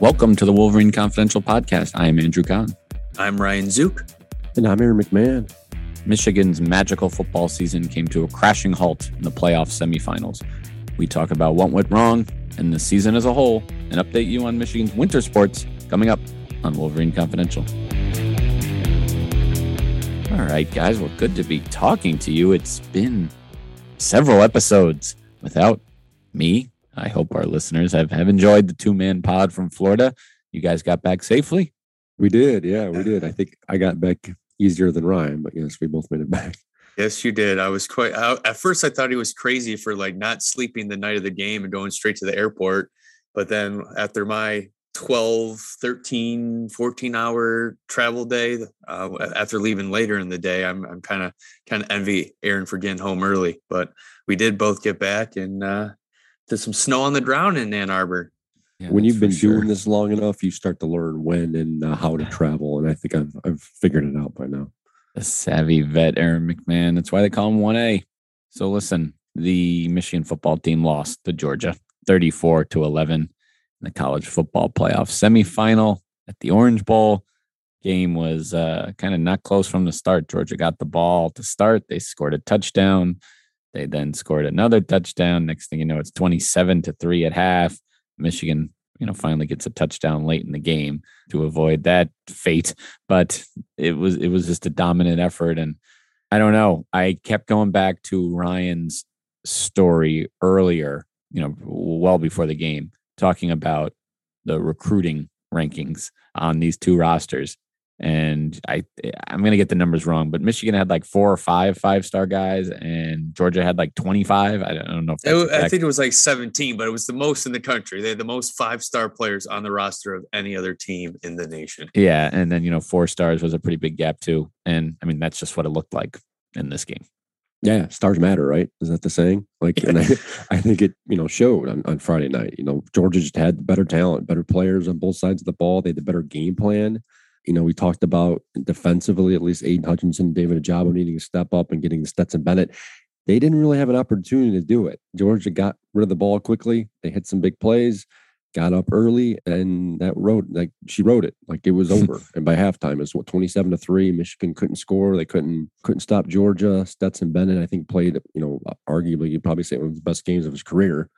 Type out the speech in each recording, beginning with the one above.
Welcome to the Wolverine Confidential Podcast. I am Andrew Kahn. I'm Ryan Zook. And I'm Aaron McMahon. Michigan's magical football season came to a crashing halt in the playoff semifinals. We talk about what went wrong and the season as a whole and update you on Michigan's winter sports coming up on Wolverine Confidential. All right, guys. Well, good to be talking to you. It's been several episodes without me. I hope our listeners have, have enjoyed the two man pod from Florida. You guys got back safely. We did. Yeah, we did. I think I got back easier than Ryan, but yes, we both made it back. Yes, you did. I was quite, I, at first, I thought he was crazy for like not sleeping the night of the game and going straight to the airport. But then after my 12 13 14 hour travel day uh, after leaving later in the day i'm, I'm kind of kind of envy aaron for getting home early but we did both get back and uh did some snow on the ground in ann arbor yeah, when you've been sure. doing this long enough you start to learn when and uh, how to travel and i think i've, I've figured it out by now the savvy vet aaron mcmahon that's why they call him 1a so listen the michigan football team lost to georgia 34 to 11 in the college football playoff semifinal at the Orange Bowl. Game was uh, kind of not close from the start. Georgia got the ball to start. They scored a touchdown. They then scored another touchdown. Next thing you know, it's 27 to 3 at half. Michigan, you know, finally gets a touchdown late in the game to avoid that fate. But it was it was just a dominant effort. And I don't know. I kept going back to Ryan's story earlier, you know, well before the game talking about the recruiting rankings on these two rosters. And I I'm gonna get the numbers wrong, but Michigan had like four or five five star guys, and Georgia had like 25. I don't, know. If I think it was like 17, but it was the most in the country. They had the most five star players on the roster of any other team in the nation. Yeah, and then you know four stars was a pretty big gap too. And I mean that's just what it looked like in this game. Yeah, stars matter, right? Is that the saying? Like, and I, I think it, you know, showed on, on Friday night. You know, Georgia just had better talent, better players on both sides of the ball. They had the better game plan. You know, we talked about defensively, at least Aidan Hutchinson, David Ojabo needing to step up and getting Stetson Bennett. They didn't really have an opportunity to do it. Georgia got rid of the ball quickly. They hit some big plays got up early and that wrote like she wrote it like it was over and by halftime it's what 27 to 3 michigan couldn't score they couldn't couldn't stop georgia stetson bennett i think played you know arguably you'd probably say one of the best games of his career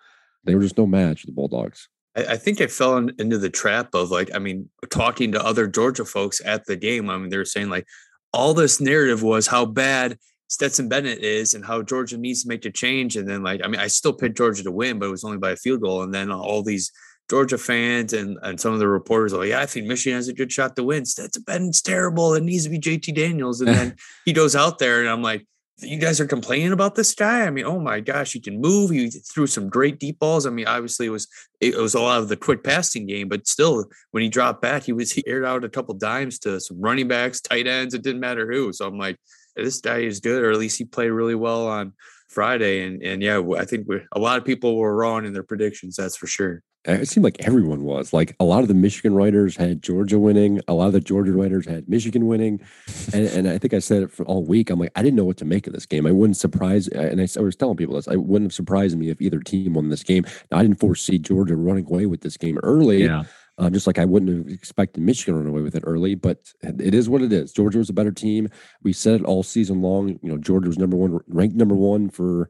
they were just no match the bulldogs I, think I fell in, into the trap of like, I mean, talking to other Georgia folks at the game. I mean, they were saying like all this narrative was how bad Stetson Bennett is and how Georgia needs to make the change. And then like, I mean, I still picked Georgia to win, but it was only by a field goal. And then all these Georgia fans and, and some of the reporters are like, yeah, I think Michigan has a good shot to win. Stetson Bennett's terrible. It needs to be JT Daniels. And then he goes out there and I'm like, you guys are complaining about this guy. I mean, oh my gosh, he can move. He threw some great deep balls. I mean, obviously it was it was a lot of the quick passing game, but still, when he dropped back, he was he aired out a couple dimes to some running backs, tight ends. It didn't matter who. So I'm like, this guy is good, or at least he played really well on Friday. And and yeah, I think a lot of people were wrong in their predictions. That's for sure it seemed like everyone was like a lot of the Michigan writers had Georgia winning, a lot of the Georgia writers had Michigan winning, and, and I think I said it for all week. I'm like, I didn't know what to make of this game. I wouldn't surprise, and I, I was telling people this. I wouldn't have surprised me if either team won this game. Now, I didn't foresee Georgia running away with this game early. Yeah. Um, just like I wouldn't have expected Michigan to run away with it early, but it is what it is. Georgia was a better team. We said it all season long. You know, Georgia was number one, ranked number one for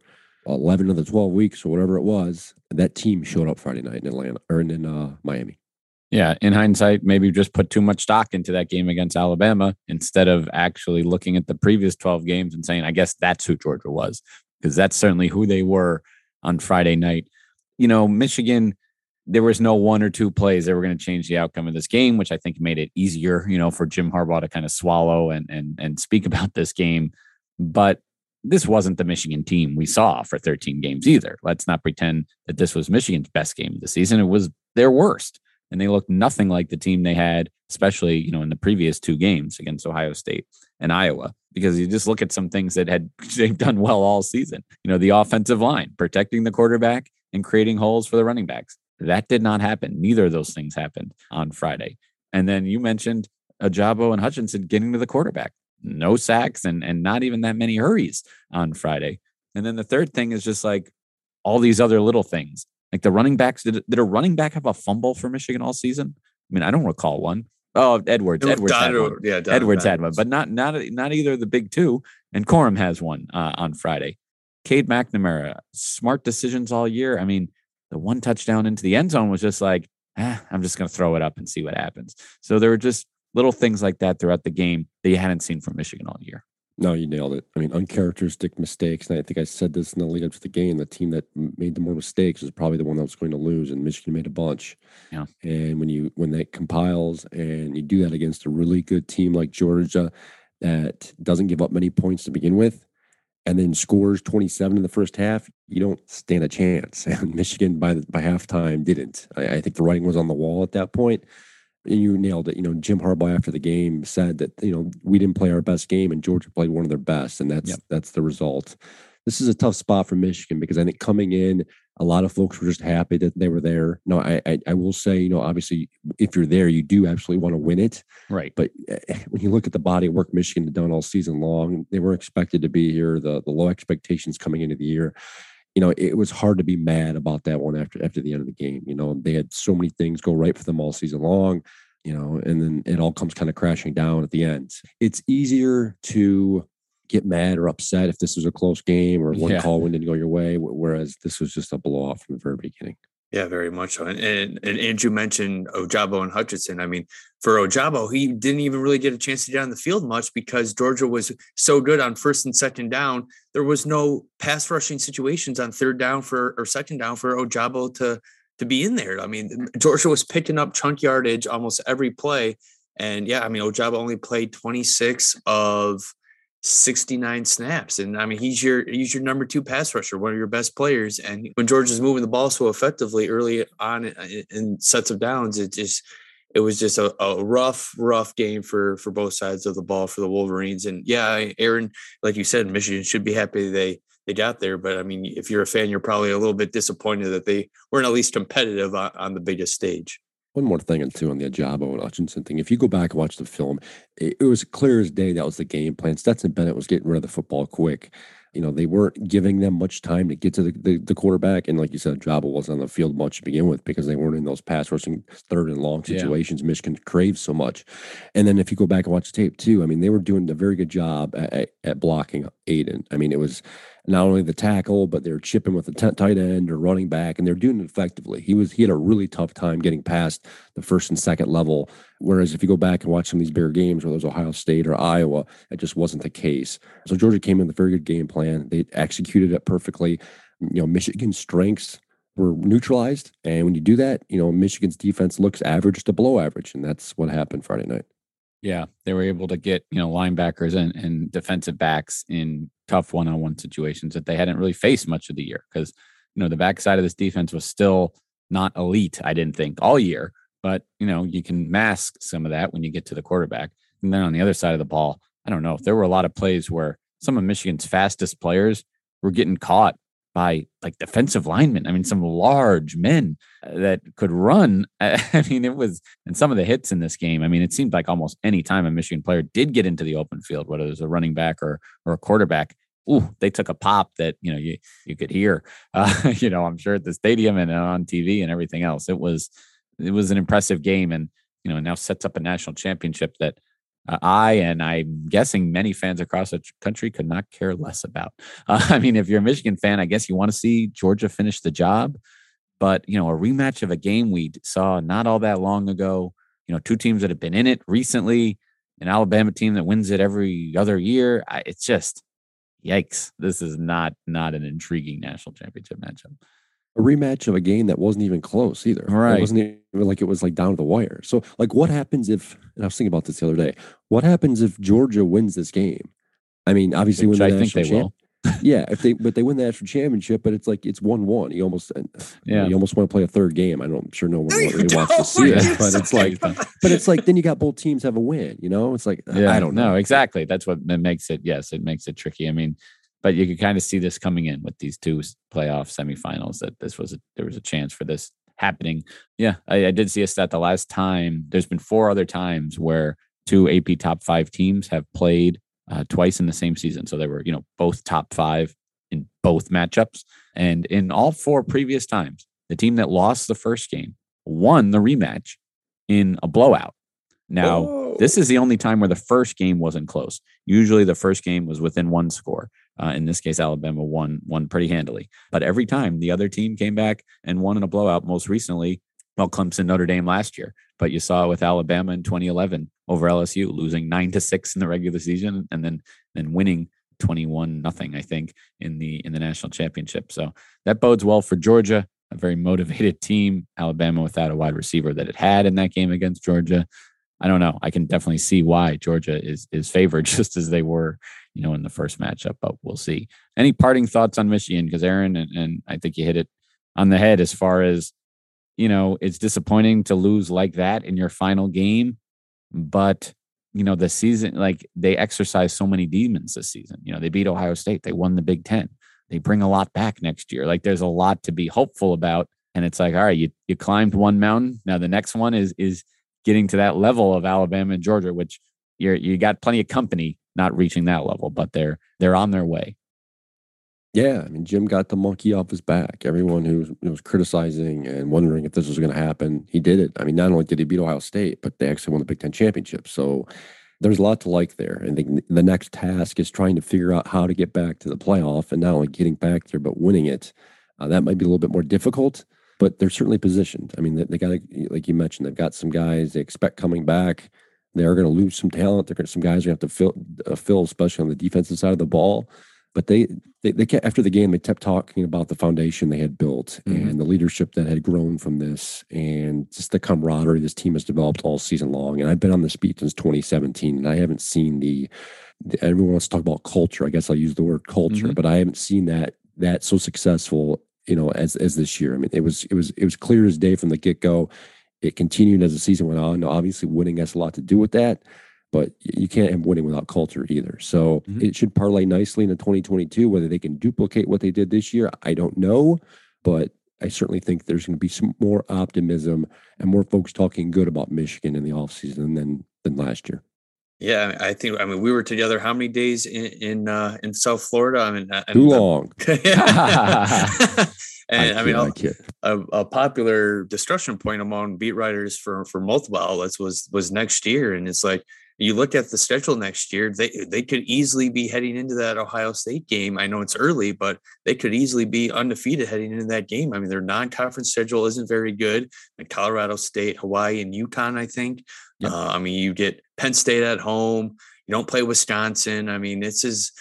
11 of the 12 weeks or whatever it was, that team showed up Friday night in Atlanta or in, uh, Miami. Yeah, in hindsight, maybe just put too much stock into that game against Alabama instead of actually looking at the previous 12 games and saying, I guess that's who Georgia was, because that's certainly who they were on Friday night. You know, Michigan, there was no one or two plays that were going to change the outcome of this game, which I think made it easier, you know, for Jim Harbaugh to kind of swallow and and and speak about this game. But this wasn't the Michigan team we saw for 13 games either. Let's not pretend that this was Michigan's best game of the season. It was their worst and they looked nothing like the team they had, especially you know in the previous two games against Ohio State and Iowa. Because you just look at some things that had they've done well all season. You know, the offensive line, protecting the quarterback and creating holes for the running backs. That did not happen. Neither of those things happened on Friday. And then you mentioned Ojabo and Hutchinson getting to the quarterback. No sacks and and not even that many hurries on Friday. And then the third thing is just like all these other little things. Like the running backs, did, did a running back have a fumble for Michigan all season? I mean, I don't recall one. Oh, Edwards. Edwards had one. Yeah, Edwards had one, but not not not either of the big two. And Corum has one uh, on Friday. Cade McNamara, smart decisions all year. I mean, the one touchdown into the end zone was just like, ah, I'm just going to throw it up and see what happens. So there were just little things like that throughout the game that you hadn't seen from Michigan all year. No, you nailed it. I mean, uncharacteristic mistakes. And I think I said this in the lead up to the game. The team that made the more mistakes is probably the one that was going to lose, and Michigan made a bunch. Yeah. And when you when that compiles and you do that against a really good team like Georgia that doesn't give up many points to begin with, and then scores 27 in the first half, you don't stand a chance. And Michigan by the, by halftime didn't. I, I think the writing was on the wall at that point you nailed it. You know, Jim Harbaugh after the game said that you know we didn't play our best game, and Georgia played one of their best, and that's yep. that's the result. This is a tough spot for Michigan because I think coming in, a lot of folks were just happy that they were there. No, I I, I will say, you know, obviously, if you're there, you do absolutely want to win it, right? But eh, when you look at the body of work Michigan had done all season long, they were expected to be here. The the low expectations coming into the year you know, it was hard to be mad about that one after after the end of the game. You know, they had so many things go right for them all season long, you know, and then it all comes kind of crashing down at the end. It's easier to get mad or upset if this was a close game or one yeah. call didn't go your way, whereas this was just a blow off from the very beginning. Yeah, very much so. And, and, and Andrew mentioned Ojabo and Hutchinson. I mean, for Ojabo, he didn't even really get a chance to get on the field much because Georgia was so good on first and second down. There was no pass rushing situations on third down for or second down for Ojabo to to be in there. I mean, Georgia was picking up chunk yardage almost every play. And yeah, I mean, Ojabo only played 26 of 69 snaps. And I mean, he's your he's your number two pass rusher, one of your best players. And when George is moving the ball so effectively early on uh, in sets of downs, it just it was just a, a rough, rough game for for both sides of the ball for the Wolverines. And yeah, Aaron, like you said, Michigan should be happy they they got there. But I mean, if you're a fan, you're probably a little bit disappointed that they weren't at least competitive on, on the biggest stage. One more thing, and two on the Ojabo and Hutchinson thing. If you go back and watch the film, it, it, was clear as day that was the game plan. Stetson Bennett was getting rid of the football quick. You know, they weren't giving them much time to get to the, the, the quarterback. And like you said, Ojabo wasn't on the field much to begin with because they weren't in those pass rushing third and long situations yeah. Michigan craves so much. And then if you go back and watch the tape too, I mean, they were doing a very good job at, at, blocking Aidan. I mean, it was not only the tackle, but they're chipping with the t- tight end or running back, and they're doing it effectively. He was he had a really tough time getting past the first and second level. Whereas if you go back and watch some of these bigger games, whether it was Ohio State or Iowa, it just wasn't the case. So Georgia came in with a very good game plan. They executed it perfectly. You know, Michigan's strengths were neutralized, and when you do that, you know Michigan's defense looks average to below average, and that's what happened Friday night. Yeah, they were able to get you know linebackers and, and defensive backs in tough one-on-one situations that they hadn't really faced much of the year because you know the backside of this defense was still not elite. I didn't think all year, but you know you can mask some of that when you get to the quarterback. And then on the other side of the ball, I don't know if there were a lot of plays where some of Michigan's fastest players were getting caught by like defensive linemen. I mean, some large men uh, that could run. I mean, it was, and some of the hits in this game. I mean, it seemed like almost any time a Michigan player did get into the open field, whether it was a running back or or a quarterback, ooh, they took a pop that you know you you could hear. Uh, you know, I'm sure at the stadium and on TV and everything else. It was it was an impressive game, and you know now sets up a national championship that uh, I and I'm guessing many fans across the country could not care less about. Uh, I mean, if you're a Michigan fan, I guess you want to see Georgia finish the job. But you know, a rematch of a game we saw not all that long ago. You know, two teams that have been in it recently, an Alabama team that wins it every other year. I, it's just yikes. This is not not an intriguing national championship matchup a rematch of a game that wasn't even close either. Right. It wasn't even like it was like down to the wire. So like what happens if and I was thinking about this the other day. What happens if Georgia wins this game? I mean, obviously Which when the I think they national will. yeah, if they but they win the national championship, but it's like it's one one. You almost Yeah. you almost want to play a third game. I don't I'm sure no one really wants to see it, but it's like but it's like then you got both teams have a win, you know? It's like Yeah, I don't know. know exactly. That's what that makes it. Yes, it makes it tricky. I mean, but you could kind of see this coming in with these two playoff semifinals. That this was a, there was a chance for this happening. Yeah, I, I did see a stat the last time. There's been four other times where two AP top five teams have played uh, twice in the same season. So they were you know both top five in both matchups, and in all four previous times, the team that lost the first game won the rematch in a blowout. Now. This is the only time where the first game wasn't close. Usually, the first game was within one score. Uh, in this case, Alabama won won pretty handily. But every time the other team came back and won in a blowout. Most recently, well, Clemson, Notre Dame last year. But you saw with Alabama in 2011 over LSU, losing nine to six in the regular season, and then then winning 21 nothing, I think, in the in the national championship. So that bodes well for Georgia, a very motivated team. Alabama without a wide receiver that it had in that game against Georgia. I don't know. I can definitely see why Georgia is is favored just as they were, you know, in the first matchup, but we'll see. Any parting thoughts on Michigan? Because Aaron and, and I think you hit it on the head as far as, you know, it's disappointing to lose like that in your final game, but you know, the season like they exercise so many demons this season. You know, they beat Ohio State, they won the Big Ten. They bring a lot back next year. Like there's a lot to be hopeful about. And it's like, all right, you you climbed one mountain. Now the next one is is getting to that level of Alabama and Georgia, which you're you got plenty of company not reaching that level, but they're they're on their way. Yeah, I mean, Jim got the monkey off his back. Everyone who was, who was criticizing and wondering if this was going to happen, he did it. I mean, not only did he beat Ohio State, but they actually won the Big Ten championship. So there's a lot to like there. I think the next task is trying to figure out how to get back to the playoff and not only getting back there, but winning it. Uh, that might be a little bit more difficult, but they're certainly positioned. I mean, they, they got, like you mentioned, they've got some guys they expect coming back. They are going to lose some talent. They're going to, some guys are going to have to fill, uh, fill, especially on the defensive side of the ball. But they, they, they kept, after the game, they kept talking about the foundation they had built Mhm. and the leadership that had grown from this, and just the camaraderie this team has developed all season long. And I've been on this beat since 2017, and I haven't seen the. the everyone wants to talk about culture. I guess I'll use the word culture, Mhm. but I haven't seen that that so successful. You know, as as this year. I mean, it was it was it was clear as day from the get go. It continued as the season went on. Now, obviously, winning has a lot to do with that but you can't have winning without culture either. So Mhm. it should parlay nicely into 2022. Whether they can duplicate what they did this year, I don't know, but I certainly think there's going to be some more optimism and more folks talking good about Michigan in the offseason than than last year. Yeah, I think. I mean, we were together how many days in in, uh, in South Florida? I mean, and, Too long. and I, mean, I a, a popular discussion point among beat writers for for multiple outlets was was next year, and it's like you look at the schedule next year, they they could easily be heading into that Ohio State game. I know it's early, but they could easily be undefeated heading into that game. I mean, their non-conference schedule isn't very good. Like Colorado State, Hawaii, and UConn, I think. Yep. Uh, I mean, you get Penn State at home. You don't play Wisconsin. I mean, this is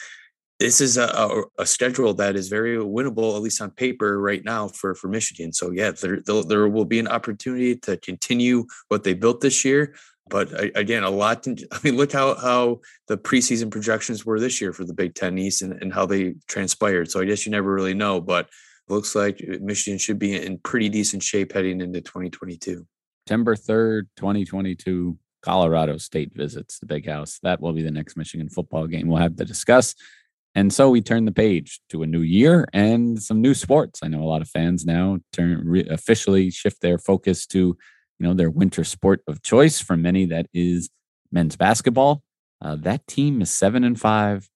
this is a, a, schedule that is very winnable, at least on paper, right now for for Michigan. So yeah, there there, will be an opportunity to continue what they built this year. But again, a lot. I mean, look how how the preseason projections were this year for the Big Ten East and, and how they transpired. So I guess you never really know, but looks like Michigan should be in pretty decent shape heading into 2022. September 3rd, 2022, Colorado State visits the big house. That will be the next Michigan football game we'll have to discuss. And so we turn the page to a new year and some new sports. I know a lot of fans now turn re- officially shift their focus to, you know, their winter sport of choice. For many, that is men's basketball. Uh, that team is seven and five,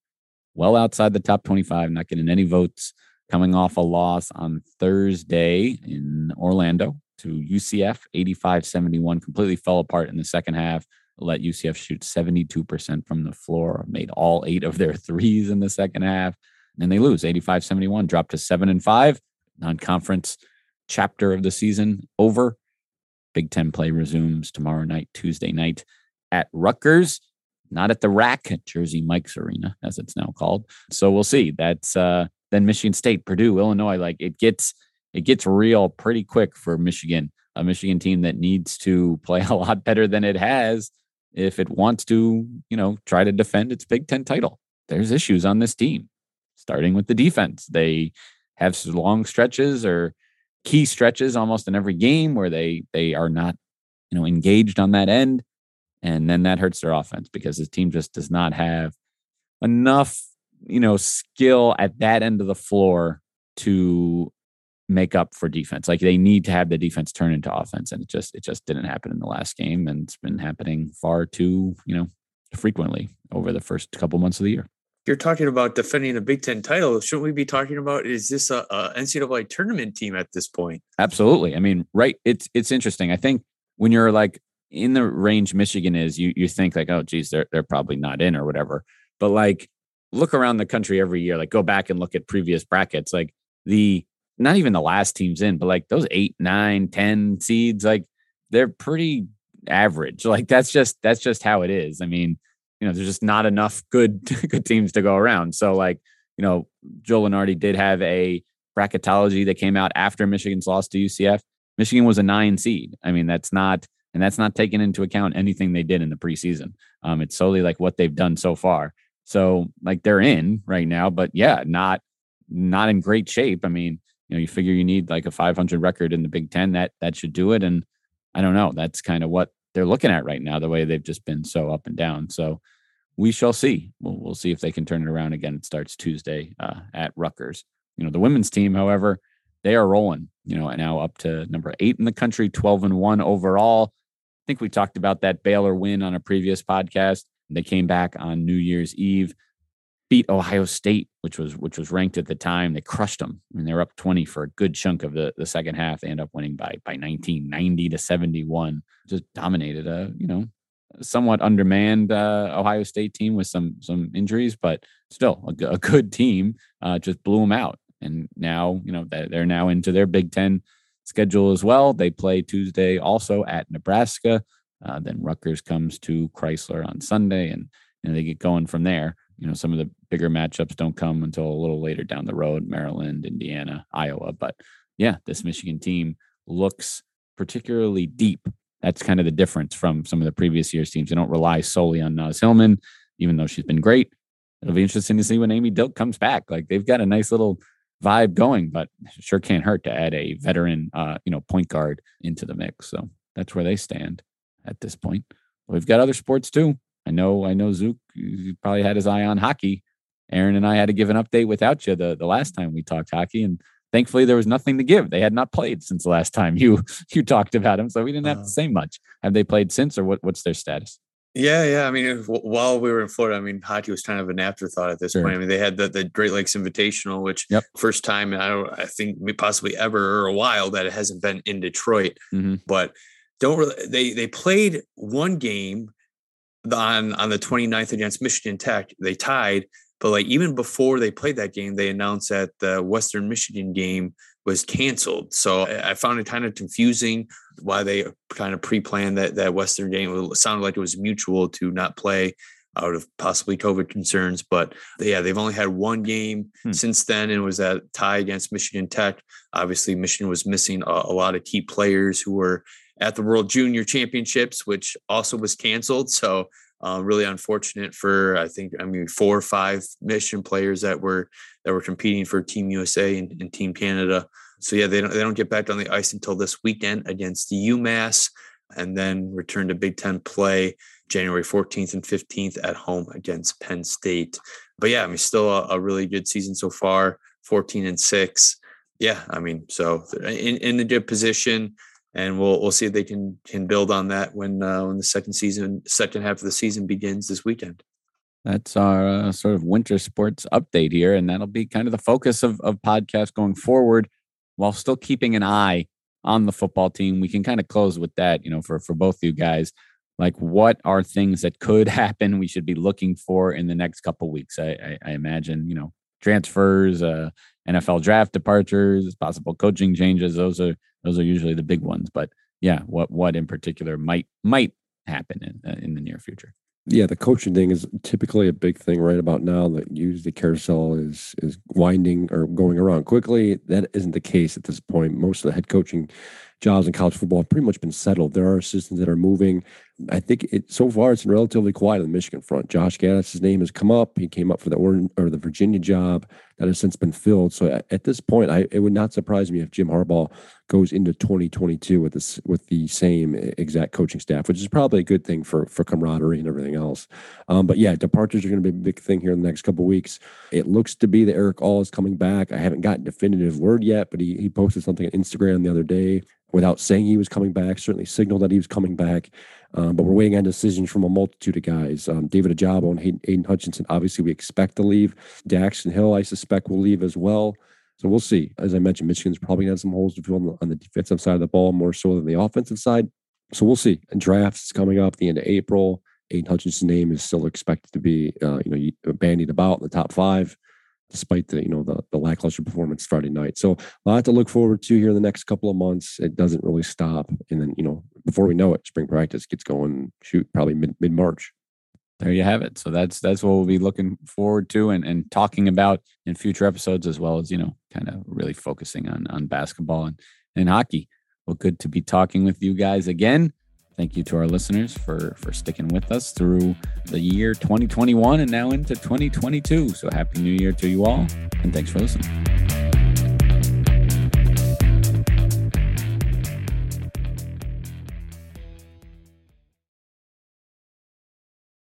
well outside the top 25, not getting any votes, coming off a loss on Thursday in Orlando to UCF, 85 71, completely fell apart in the second half. Let UCF shoot 72% from the floor, made all eight of their threes in the second half, and they lose 85 71, dropped to seven and five. Non conference chapter of the season over. Big Ten play resumes tomorrow night, Tuesday night at Rutgers, not at the RAC at Jersey Mike's Arena, as it's now called. So we'll see. That's uh, then Michigan State, Purdue, Illinois. Like it gets it gets real pretty quick for Michigan, a Michigan team that needs to play a lot better than it has if it wants to, you know, try to defend its Big Ten title. There's issues on this team, starting with the defense. They have long stretches or key stretches almost in every game where they they are not, you know, engaged on that end. And then that hurts their offense because this team just does not have enough, you know, skill at that end of the floor to make up for defense. Like they need to have the defense turn into offense, and it just it just didn't happen in the last game, and it's been happening far too you know frequently over the first couple months of the year. You're talking about defending a Big Ten title. Shouldn't we be talking about is this a, a NCAA tournament team at this point? Absolutely. I mean, right? It's it's interesting. I think when you're like in the range Michigan is, you you think like, oh, geez, they're they're probably not in or whatever. But like, look around the country every year. Like, go back and look at previous brackets. Like the not even the last teams in, but like those eight, nine, ten seeds, like they're pretty average. Like that's just that's just how it is. I mean, you know, there's just not enough good good teams to go around. So like, you know, Joe Lunardi did have a bracketology that came out after Michigan's loss to UCF. Michigan was a nine seed. I mean, that's not and that's not taking into account anything they did in the preseason. Um, it's solely like what they've done so far. So like they're in right now, but yeah, not not in great shape. I mean, you know, you figure you need like a 500 record in the Big Ten. That that should do it. And I don't know. That's kind of what they're looking at right now. The way they've just been so up and down. So we shall see. We'll, we'll see if they can turn it around again. It starts Tuesday uh, at Rutgers. You know, the women's team, however, they are rolling. You know, now up to number eight in the country, 12 and one overall. I think we talked about that Baylor win on a previous podcast. They came back on New Year's Eve beat Ohio State, which was which was ranked at the time. They crushed them. I mean, they were up 20 for a good chunk of the, the second half. They end up winning by by 19, 90 to 71. Just dominated a, you know, somewhat undermanned uh, Ohio State team with some some injuries, but still a, a good team. Uh, just blew them out. And now, you know, they're now into their Big Ten schedule as well. They play Tuesday also at Nebraska. Uh, then Rutgers comes to Crisler on Sunday, and and they get going from there you know, some of the bigger matchups don't come until a little later down the road, Maryland, Indiana, Iowa. But yeah, this Michigan team looks particularly deep. That's kind of the difference from some of the previous year's teams. They don't rely solely on Naz Hillmon, even though she's been great. It'll be interesting to see when Amy Dilk comes back. Like they've got a nice little vibe going, but sure can't hurt to add a veteran, uh, you know, point guard into the mix. So that's where they stand at this point. We've got other sports too. I know, I know Zook probably had his eye on hockey. Aaron and I had to give an update without you the, the last time we talked hockey. And thankfully there was nothing to give. They had not played since the last time you you talked about them. So we didn't have uh, to say much. Have they played since or what, what's their status? Yeah, yeah. I mean, while we were in Florida, I mean, hockey was kind of an afterthought at this sure. point. I mean, they had the, the Great Lakes Invitational, which yep. first time I don't, I think possibly ever or a while that it hasn't been in Detroit. Mm-hmm. But don't really, they they played one game on on the 29th against Michigan Tech. They tied, but like even before they played that game, they announced that the Western Michigan game was canceled. So I found it kind of confusing why they kind of pre-planned that that Western game. It sounded like it was mutual to not play out of possibly COVID concerns. But yeah, they've only had one game hmm. since then, and it was that tie against Michigan Tech. Obviously, Michigan was missing a, a, lot of key players who were at the World Junior Championships, which also was canceled. So uh, really unfortunate for I think I mean four or five Michigan players that were that were competing for Team USA and, and Team Canada. So yeah, they don't they don't get back on the ice until this weekend against the UMass, and then return to Big Ten play January 14th and 15th at home against Penn State. But yeah, I mean, still a, a really good season so far, 14 and six. Yeah, I mean, so in, in a good position and we'll we'll see if they can can build on that when uh, when the second season second half of the season begins this weekend. That's our uh, sort of winter sports update here, and that'll be kind of the focus of of podcast going forward, while still keeping an eye on the football team. We can kind of close with that, you know, for for both of you guys. like what are things that could happen we should be looking for in the next couple weeks I, I, I imagine you know transfers uh nfl draft departures possible coaching changes those are those are usually the big ones but yeah what what in particular might might happen in uh, in the near future yeah, the coaching thing is typically a big thing right about now. That usually the carousel is is winding or going around quickly. That isn't the case at this point. Most of the head coaching jobs in college football have pretty much been settled. There are assistants that are moving. I think it so far it's relatively quiet on the Michigan front. Josh Gattis' name has come up. He came up for the Oregon or the Virginia job that has since been filled. So at, at this point, I, it would not surprise me if Jim Harbaugh goes into 2022 with this with the same exact coaching staff, which is probably a good thing for for camaraderie and everything else. Um, but yeah, departures are going to be a big thing here in the next couple weeks. It looks to be that Erick All is coming back. I haven't gotten definitive word yet, but he he posted something on Instagram the other day without saying he was coming back, certainly signaled that he was coming back. Um, but we're waiting on decisions from a multitude of guys. Um, David Ojabo and Aidan Hutchinson, obviously, we expect to leave. Daxton Hill, I suspect, will leave as well. So we'll see. As I mentioned, Michigan's probably got some holes to fill on the, on the defensive side of the ball more so than the offensive side. So we'll see. And drafts coming up the end of April. Aidan Hutchinson's name is still expected to be, uh, you know, bandied about in the top five despite the you know the, the lackluster performance Friday night. So a lot to look forward to here in the next couple of months. It doesn't really stop, and then you know before we know it, spring practice gets going. Shoot, probably mid mid March. There you have it. So that's that's what we'll be looking forward to and, and talking about in future episodes, as well as you know, kind of really focusing on on basketball and, and hockey. Well, good to be talking with you guys again. Thank you to our listeners for for sticking with us through the year 2021 and now into 2022. So happy new year to you all and thanks for listening.